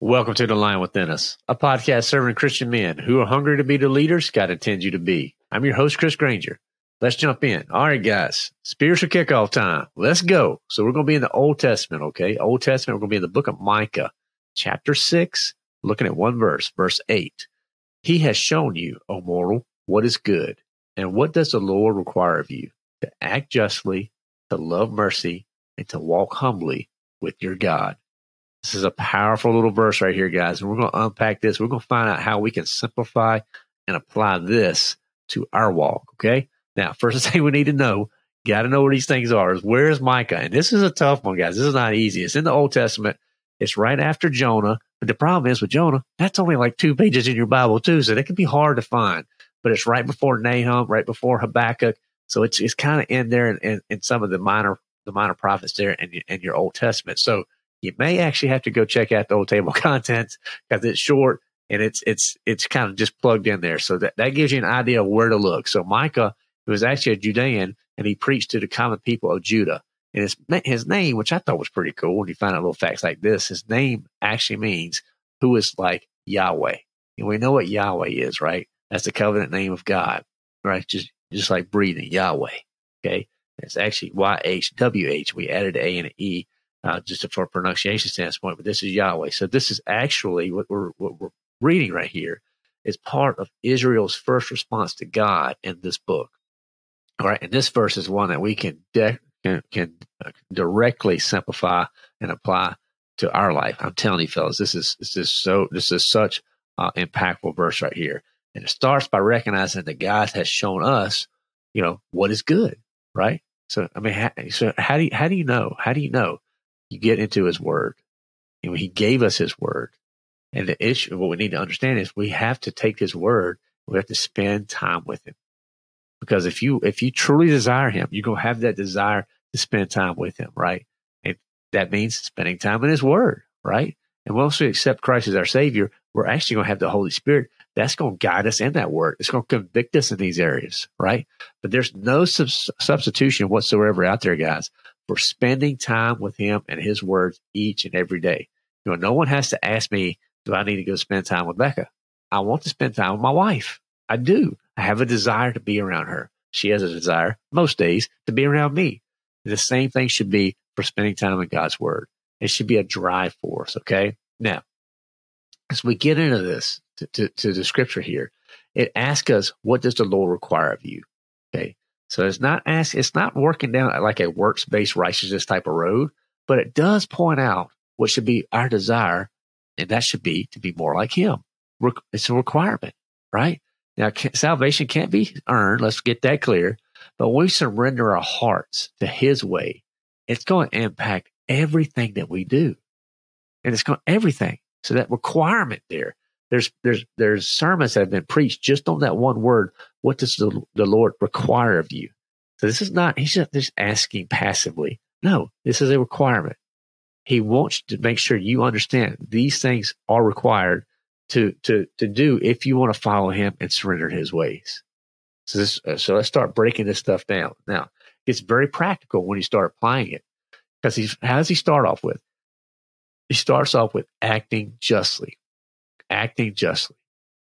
Welcome to The Lion Within Us, a podcast serving Christian men who are hungry to be the leaders God intends you to be. I'm your host, Chris Granger. Let's jump in. All right, guys, spiritual kickoff time. Let's go. So we're going to be in the Old Testament, okay? Old Testament, we're going to be in the book of Micah, chapter 6, looking at one verse, verse 8. He has shown you, O mortal, what is good. And what does the Lord require of you? To act justly, to love mercy, and to walk humbly with your God. This is a powerful little verse right here, guys. And we're going to unpack this. We're going to find out how we can simplify and apply this to our walk. Okay. Now, first thing we need to know, got to know where these things are is where's Micah? And this is a tough one, guys. This is not easy. It's in the Old Testament. It's right after Jonah. But the problem is with Jonah, that's only like two pages in your Bible too. So that can be hard to find, but it's right before Nahum, right before Habakkuk. So it's, it's kind of in there in, in, in, some of the minor, the minor prophets there in, in your Old Testament. So you may actually have to go check out the old table contents because it's short and it's it's it's kind of just plugged in there. So that, that gives you an idea of where to look. So Micah, who was actually a Judean, and he preached to the common people of Judah. And his his name, which I thought was pretty cool, when you find out little facts like this, his name actually means who is like Yahweh. And we know what Yahweh is, right? That's the covenant name of God, right? Just just like breathing, Yahweh. Okay. It's actually Y H W H. We added A and an E uh, just for a pronunciation standpoint, but this is Yahweh. So this is actually what we're, what we're reading right here is part of Israel's first response to God in this book. All right. And this verse is one that we can, de- can, can uh, directly simplify and apply to our life. I'm telling you, fellas, this is, this is so, this is such uh, impactful verse right here. And it starts by recognizing that God has shown us, you know, what is good, right? So, I mean, so how do you, how do you know? How do you know? You get into his word. And he gave us his word. And the issue, what we need to understand is we have to take his word. We have to spend time with him. Because if you, if you truly desire him, you're going to have that desire to spend time with him, right? And that means spending time in his word, right? And once we accept Christ as our savior, we're actually going to have the Holy Spirit. That's going to guide us in that word. It's going to convict us in these areas, right? But there's no sub- substitution whatsoever out there, guys, for spending time with him and his words each and every day. You know, no one has to ask me, do I need to go spend time with Becca? I want to spend time with my wife. I do. I have a desire to be around her. She has a desire most days to be around me. The same thing should be for spending time in God's word. It should be a drive for us. Okay. Now, as we get into this, to, to, to the scripture here, it asks us, what does the Lord require of you? Okay. So it's not ask, it's not working down like a works based righteousness type of road, but it does point out what should be our desire, and that should be to be more like Him. It's a requirement, right? Now, salvation can't be earned. Let's get that clear. But when we surrender our hearts to His way, it's going to impact everything that we do, and it's going everything. So that requirement there there's there's there's sermons that have been preached just on that one word. What does the, the Lord require of you? So this is not he's not just asking passively. No, this is a requirement. He wants to make sure you understand these things are required to to to do if you want to follow him and surrender his ways. So this uh, so let's start breaking this stuff down. Now it's very practical when you start applying it because he's how does he start off with? He starts off with acting justly acting justly.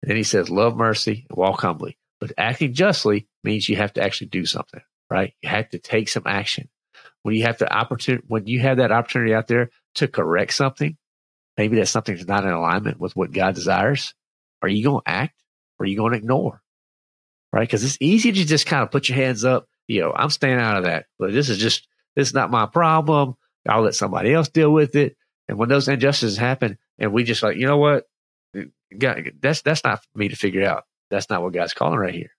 And then he says, love mercy walk humbly. But acting justly means you have to actually do something, right? You have to take some action. When you have the opportunity, when you have that opportunity out there to correct something, maybe that something's not in alignment with what God desires, are you going to act or are you going to ignore? Right? Because it's easy to just kind of put your hands up. You know, I'm staying out of that. But this is just, this is not my problem. I'll let somebody else deal with it. And when those injustices happen, and we just like, you know what? That's that's not for me to figure out. That's not what God's calling right here.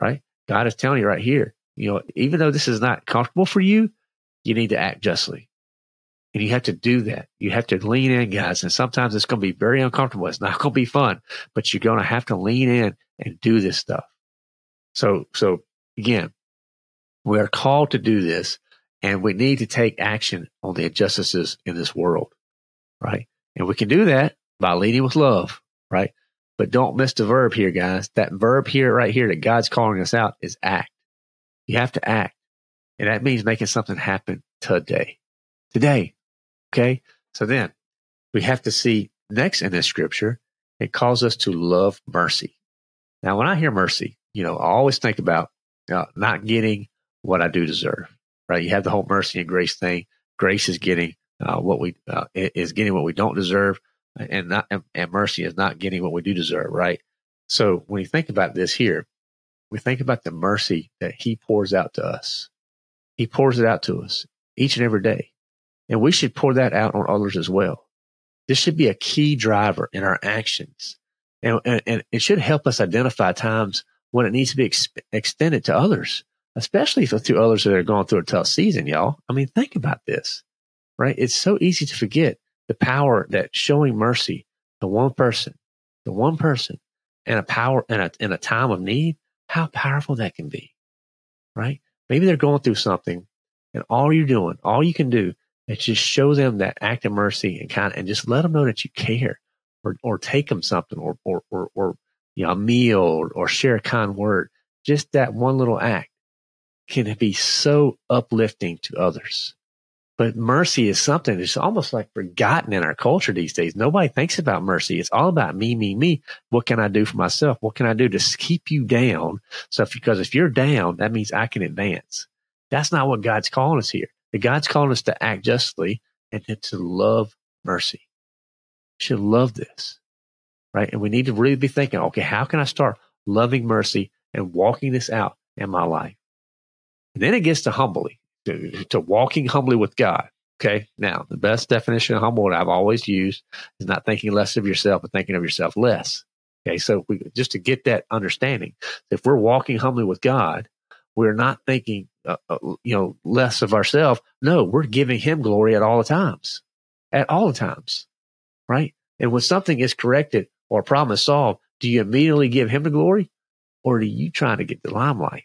Right? God is telling you right here, you know, even though this is not comfortable for you, you need to act justly. And you have to do that. You have to lean in, guys. And sometimes it's going to be very uncomfortable. It's not going to be fun, but you're going to have to lean in and do this stuff. So, so again, we are called to do this and we need to take action on the injustices in this world, right? And we can do that by leading with love, right? But don't miss the verb here, guys. That verb here, right here, that God's calling us out is act. You have to act. And that means making something happen today. Today. Okay. So then we have to see next in this scripture, it calls us to love mercy. Now, when I hear mercy, you know, I always think about uh, not getting what I do deserve, right? You have the whole mercy and grace thing. Grace is getting uh, what we uh, is getting what we don't deserve, and not and, mercy is not getting what we do deserve, right? So when you think about this here, we think about the mercy that He pours out to us. He pours it out to us each and every day, and we should pour that out on others as well. This should be a key driver in our actions, and, and, and it should help us identify times when it needs to be ex- extended to others especially for to others that are going through a tough season, y'all. I mean, think about this, right? It's so easy to forget the power that showing mercy to one person, to one person, and a power in a in a time of need, how powerful that can be, right? Maybe they're going through something, and all you're doing, all you can do, is just show them that act of mercy and kind of, and just let them know that you care, or or take them something, or or or, or you know, a meal, or, or share a kind word. Just that one little act can be so uplifting to others. But mercy is something that's almost like forgotten in our culture these days. Nobody thinks about mercy. It's all about me, me, me. What can I do for myself? What can I do to keep you down? So, because if you're down, that means I can advance. That's not what God's calling us here. The God's calling us to act justly and to love mercy. We should love this, right? And we need to really be thinking, okay, how can I start loving mercy and walking this out in my life? And then it gets to humbly, to, to walking humbly with God. Okay. Now, the best definition of humble that I've always used is not thinking less of yourself, but thinking of yourself less. Okay. So we, just to get that understanding, if we're walking humbly with God, we're not thinking, uh, uh, you know, less of ourselves. No, we're giving him glory at all the times, at all the times. Right. And when something is corrected or a problem is solved, do you immediately give him the glory or are you trying to get the limelight?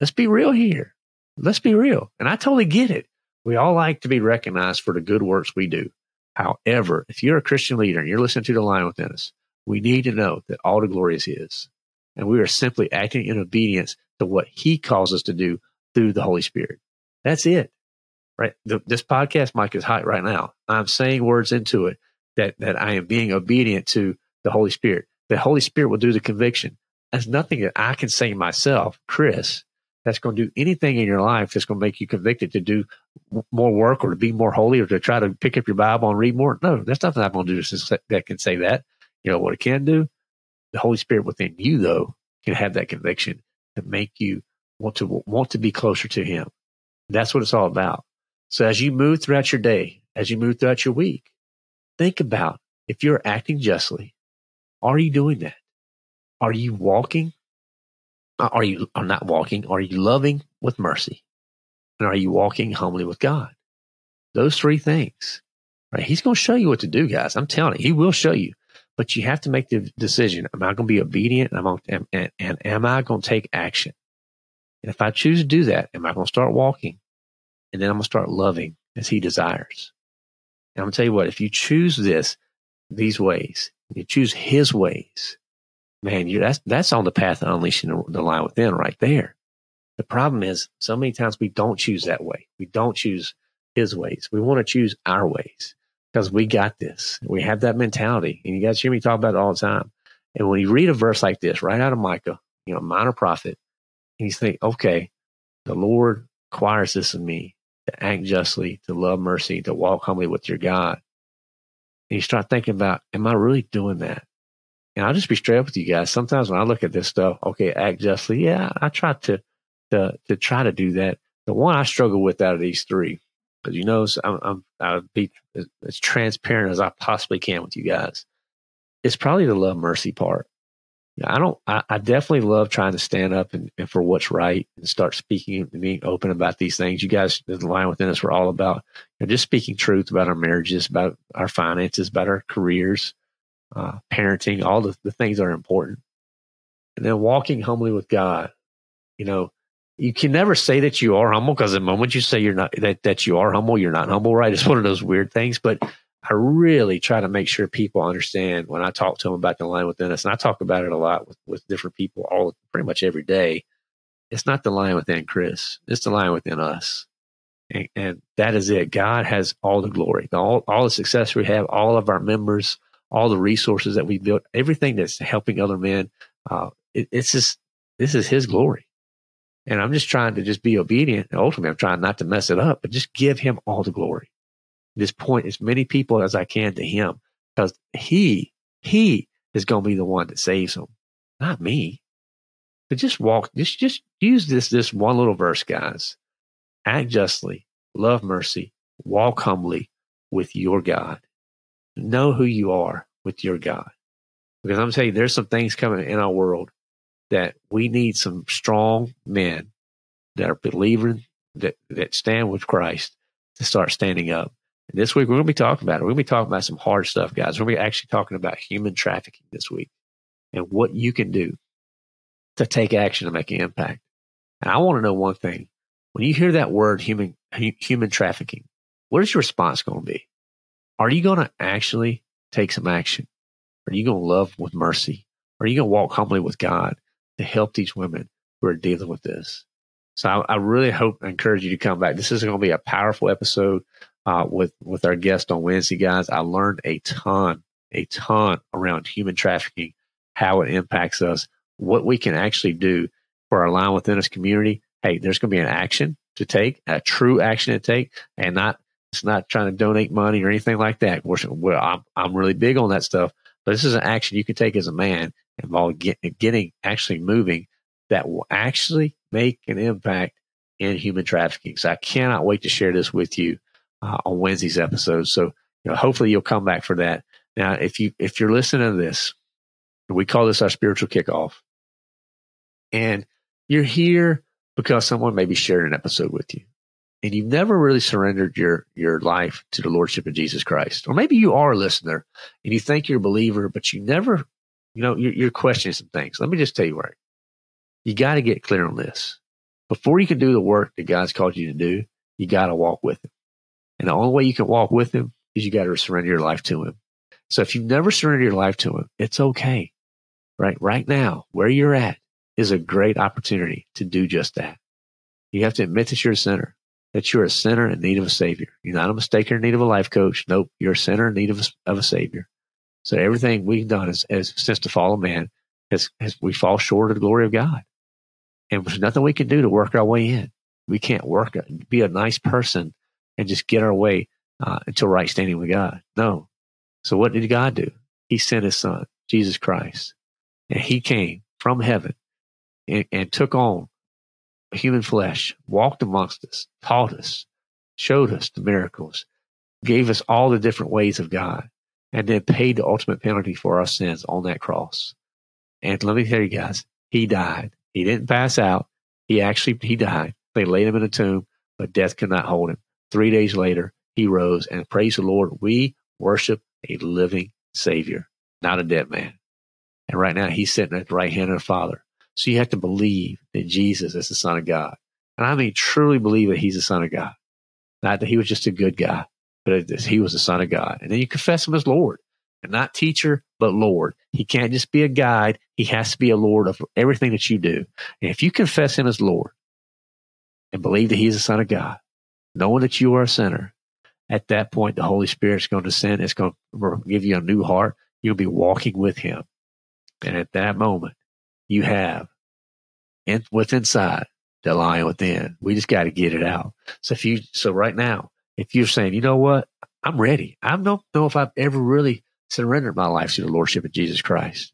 Let's be real here. Let's be real. And I totally get it. We all like to be recognized for the good works we do. However, if you're a Christian leader and you're listening to the Lion Within Us, we need to know that all the glory is His. And we are simply acting in obedience to what He calls us to do through the Holy Spirit. That's it. Right? The, this podcast mic is hot right now. I'm saying words into it that, that I am being obedient to the Holy Spirit. The Holy Spirit will do the conviction. That's nothing that I can say myself, Chris that's going to do anything in your life that's going to make you convicted to do more work or to be more holy or to try to pick up your Bible and read more. No, that's nothing I'm going to do that can say that. You know what it can do? The Holy Spirit within you, though, can have that conviction to make you want to want to be closer to Him. That's what it's all about. So as you move throughout your day, as you move throughout your week, think about if you're acting justly, are you doing that? Are you walking Uh, are you are not walking? Are you loving with mercy? And are you walking humbly with God? Those three things, right? He's going to show you what to do, guys. I'm telling you, he will show you. But you have to make the decision. Am I going to be obedient? And, and, and, and am I going to take action? And if I choose to do that, am I going to start walking? And then I'm going to start loving as he desires. And I'm going to tell you what, if you choose this, these ways, you choose his ways, man, you that's that's on the path of unleashing the, the lion within right there. The problem is so many times we don't choose that way. We don't choose his ways. We want to choose our ways because we got this. We have that mentality. And you guys hear me talk about it all the time. And when you read a verse like this, right out of Micah, you know, minor prophet, and you think, okay, the Lord requires this of me to act justly, to love mercy, to walk humbly with your God. and you start thinking about, am I really doing that? And I'll just be straight up with you guys. Sometimes when I look at this stuff, okay, act justly. Yeah, I try to, to, to try to do that. The one I struggle with out of these three, because you know, I'm, I'm, I'll be as transparent as I possibly can with you guys. It's probably the love mercy part. I don't, I, I, definitely love trying to stand up and, and, for what's right and start speaking and being open about these things. You guys, the lion within us, we're all about you know, just speaking truth about our marriages, about our finances, about our careers, uh, parenting, all the, the things are important. And then walking humbly with God. You know, you can never say that you are humble because the moment you say you're not, that, that you are humble, you're not humble, right? It's one of those weird things. But I really try to make sure people understand when I talk to them about the lion within us, and I talk about it a lot with, with different people all pretty much every day. It's not the lion within Chris, it's the lion within us. And, and that is it. God has all the glory, all, all the success we have, all of our members, all the resources that we built, everything that's helping other men. Uh, it, it's just, this is his glory. And I'm just trying to just be obedient. Ultimately, I'm trying not to mess it up, but just give him all the glory this point as many people as I can to him because he, he is going to be the one that saves them, not me. But just walk, just, just use this, this one little verse, guys. Act justly, love mercy, walk humbly with your God. Know who you are with your God. Because I'm telling you, there's some things coming in our world that we need some strong men that are believing that, that stand with Christ to start standing up. And this week, we're going to be talking about it. We're going to be talking about some hard stuff, guys. We're going to be actually talking about human trafficking this week and what you can do to take action to make an impact. And I want to know one thing. When you hear that word human, human trafficking, what is your response going to be? Are you going to actually take some action? Are you going to love with mercy? Are you going to walk humbly with God to help these women who are dealing with this? So I, I really hope encourage you to come back. This is going to be a powerful episode uh, with with our guest on Wednesday, guys. I learned a ton, a ton around human trafficking, how it impacts us, what we can actually do for our lion within us community. Hey, there's going to be an action to take, a true action to take, and not it's not trying to donate money or anything like that. We're, I'm I'm really big on that stuff, but this is an action you can take as a man involved get, getting actually moving that will actually make an impact in human trafficking. So I cannot wait to share this with you uh, on Wednesday's episode. So you know, hopefully you'll come back for that. Now, if you if you're listening to this, we call this our spiritual kickoff, and you're here because someone maybe shared an episode with you, and you've never really surrendered your your life to the lordship of Jesus Christ, or maybe you are a listener and you think you're a believer, but you never, you know, you're, you're questioning some things. Let me just tell you right. You got to get clear on this. Before you can do the work that God's called you to do, you got to walk with Him. And the only way you can walk with him is you got to surrender your life to him. So if you've never surrendered your life to him, it's okay. Right? Right now, where you're at is a great opportunity to do just that. You have to admit that you're a sinner, that you're a sinner in need of a savior. You're not a mistaker in need of a life coach. Nope. You're a sinner in need of a, of a savior. So everything we've done is, is since the fall of man has, has we fall short of the glory of God. And there's nothing we can do to work our way in. We can't work, be a nice person and just get our way uh, into right standing with God. No. So what did God do? He sent his son, Jesus Christ, and he came from heaven and, and took on human flesh, walked amongst us, taught us, showed us the miracles, gave us all the different ways of God, and then paid the ultimate penalty for our sins on that cross. And let me tell you guys, he died. He didn't pass out. He actually, he died. They laid him in a tomb, but death could not hold him. Three days later, he rose and praise the Lord. We worship a living Savior, not a dead man. And right now, he's sitting at the right hand of the Father. So you have to believe that Jesus is the Son of God. And I mean, truly believe that he's the Son of God. Not that he was just a good guy, but he was the Son of God. And then you confess him as Lord. And not teacher, but Lord. He can't just be a guide. He has to be a Lord of everything that you do. And if you confess him as Lord and believe that he's the Son of God, knowing that you are a sinner, at that point, the Holy Spirit's going to send, It's going to give you a new heart. You'll be walking with Him. And at that moment, you have and what's inside the lion within. We just got to get it out. So if you, so right now, if you're saying, you know what, I'm ready. I don't know if I've ever really surrendered my life to the Lordship of Jesus Christ.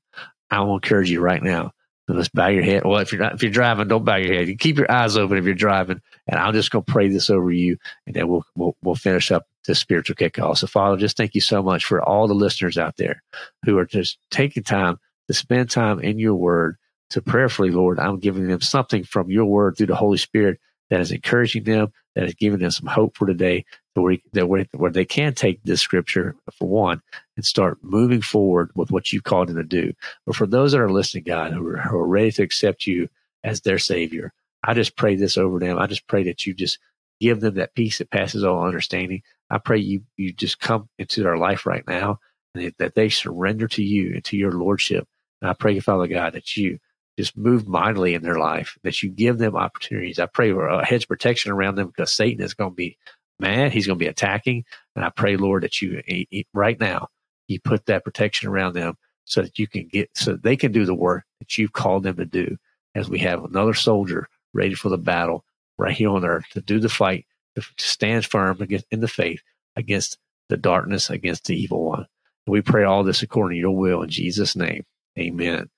I will encourage you right now. Let's bow your head. Well, if you're not, if you're driving, don't bow your head. You keep your eyes open if you're driving. And I'm just going to pray this over you, and then we'll we'll, we'll finish up the spiritual kickoff. So, Father, just thank you so much for all the listeners out there who are just taking time to spend time in your Word to prayerfully, Lord. I'm giving them something from your Word through the Holy Spirit that is encouraging them, that is giving them some hope for today, where, that where, where they can take this scripture for one and start moving forward with what you called them to do. But for those that are listening, God, who are, who are ready to accept you as their Savior, I just pray this over them. I just pray that you just give them that peace that passes all understanding. I pray you you just come into their life right now and that they surrender to you and to your lordship. And I pray, Father God, that you just move mightily in their life, that you give them opportunities. I pray for a hedge protection around them because Satan is going to be mad. He's going to be attacking. And I pray, Lord, that you eh, eh, right now, you put that protection around them so that you can get, so they can do the work that you've called them to do as we have another soldier ready for the battle right here on earth to do the fight, to stand firm against, in the faith against the darkness, against the evil one. And we pray all this according to your will in Jesus' name. Amen.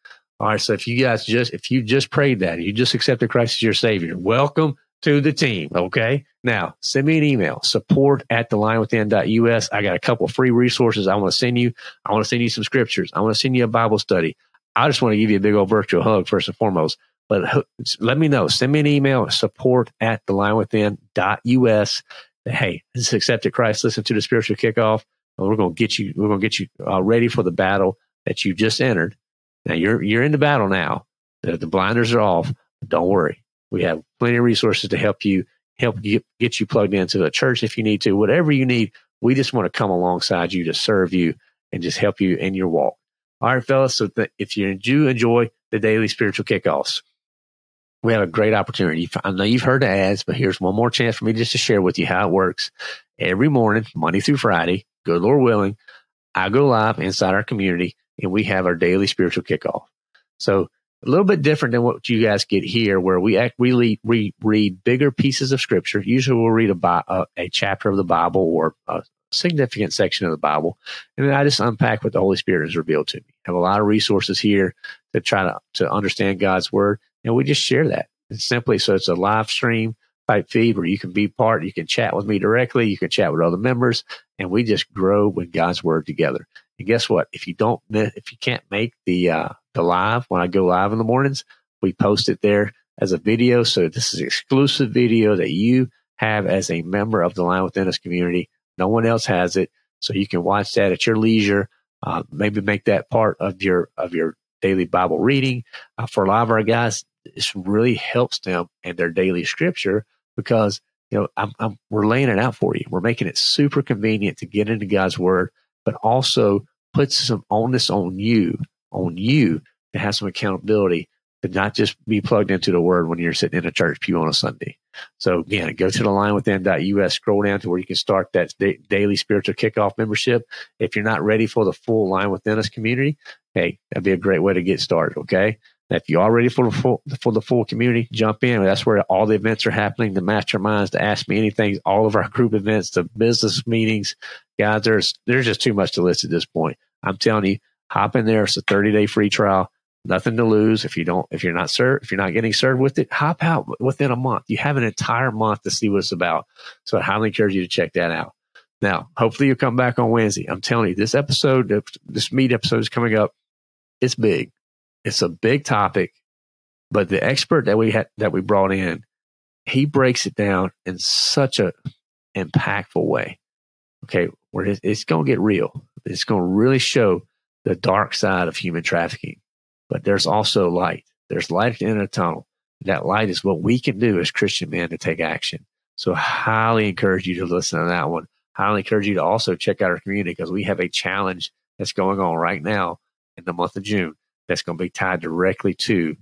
All right. So if you guys just, if you just prayed that, you just accepted Christ as your savior, welcome to the team. Okay. Now send me an email, support at the lion within.us. I got a couple free resources I want to send you. I want to send you some scriptures. I want to send you a Bible study. I just want to give you a big old virtual hug first and foremost. But let me know. Send me an email, support at the lion within.us. Hey, this is accepted Christ. Listen to the spiritual kickoff. We're going to get you, we're going to get you uh, ready for the battle that you just entered now you're you're in the battle now. The, the blinders are off. Don't worry. We have plenty of resources to help you help get, get you plugged into a church if you need to. Whatever you need, we just want to come alongside you to serve you and just help you in your walk. All right, fellas. So th- if you do enjoy the daily spiritual kickoffs, we have a great opportunity. I know you've heard the ads, but here's one more chance for me just to share with you how it works. Every morning, Monday through Friday, good Lord willing, I go live inside our community and we have our daily spiritual kickoff. So a little bit different than what you guys get here, where we act, we read, we read bigger pieces of scripture. Usually we'll read a, a, a chapter of the Bible or a significant section of the Bible. And then I just unpack what the Holy Spirit has revealed to me. I have a lot of resources here to try to, to understand God's word. And we just share that. It's simply so it's a live stream type feed where you can be part, you can chat with me directly, you can chat with other members, and we just grow with God's word together. And guess what? If you don't, if you can't make the uh, the live when I go live in the mornings, we post it there as a video. So this is exclusive video that you have as a member of the Lion Within Us community. No one else has it, so you can watch that at your leisure. Uh, maybe make that part of your of your daily Bible reading. Uh, for a lot of our guys, this really helps them and their daily scripture because you know I'm, I'm, we're laying it out for you. We're making it super convenient to get into God's Word but also puts some onus on you, on you to have some accountability to not just be plugged into the word when you're sitting in a church pew on a Sunday. So again, go to the lion within.us, scroll down to where you can start that daily spiritual kickoff membership. If you're not ready for the full lion within us community, hey, that'd be a great way to get started. Okay. If you are ready for the full for the full community, jump in. That's where all the events are happening. The masterminds, to ask me anything, all of our group events, the business meetings, guys. There's there's just too much to list at this point. I'm telling you, hop in there. It's a 30 day free trial. Nothing to lose. If you don't, if you're not served, if you're not getting served with it, hop out within a month. You have an entire month to see what it's about. So I highly encourage you to check that out. Now, hopefully you'll come back on Wednesday. I'm telling you, this episode, this meet episode is coming up. It's big. It's a big topic, but the expert that we had that we brought in, he breaks it down in such a impactful way. Okay, where it's, going to get real. It's going to really show the dark side of human trafficking. But there's also light. There's light at the end of the tunnel. That light is what we can do as Christian men to take action. So highly encourage you to listen to that one. Highly encourage you to also check out our community because we have a challenge that's going on right now in the month of June that's going to be tied directly to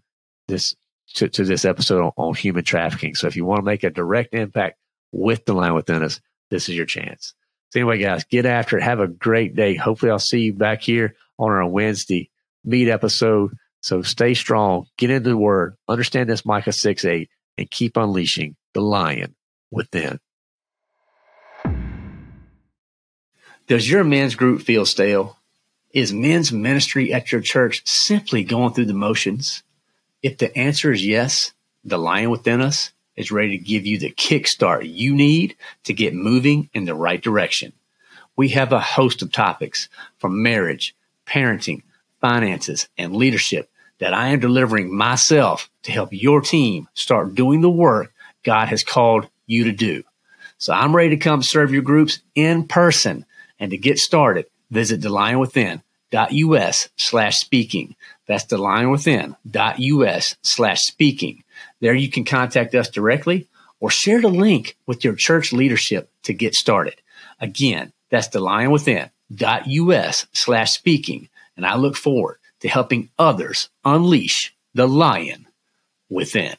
this to, to this episode on, on, human trafficking. So if you want to make a direct impact with the lion within us, this is your chance. Anyway, guys, get after it. Have a great day. Hopefully I'll see you back here on our Wednesday meet episode. So stay strong, get into the word, understand this Micah 6 8, and keep unleashing the lion within. Does your men's group feel stale? Is men's ministry at your church simply going through the motions? If the answer is yes, the lion within us is ready to give you the kickstart you need to get moving in the right direction. We have a host of topics from marriage, parenting, finances, and leadership that I am delivering myself to help your team start doing the work God has called you to do. So I'm ready to come serve your groups in person. And to get started, visit thelionwithin.us slash speaking. That's thelionwithin.us slash speaking. There you can contact us directly or share the link with your church leadership to get started. Again, that's thelionwithin.us slash speaking. And I look forward to helping others unleash the lion within.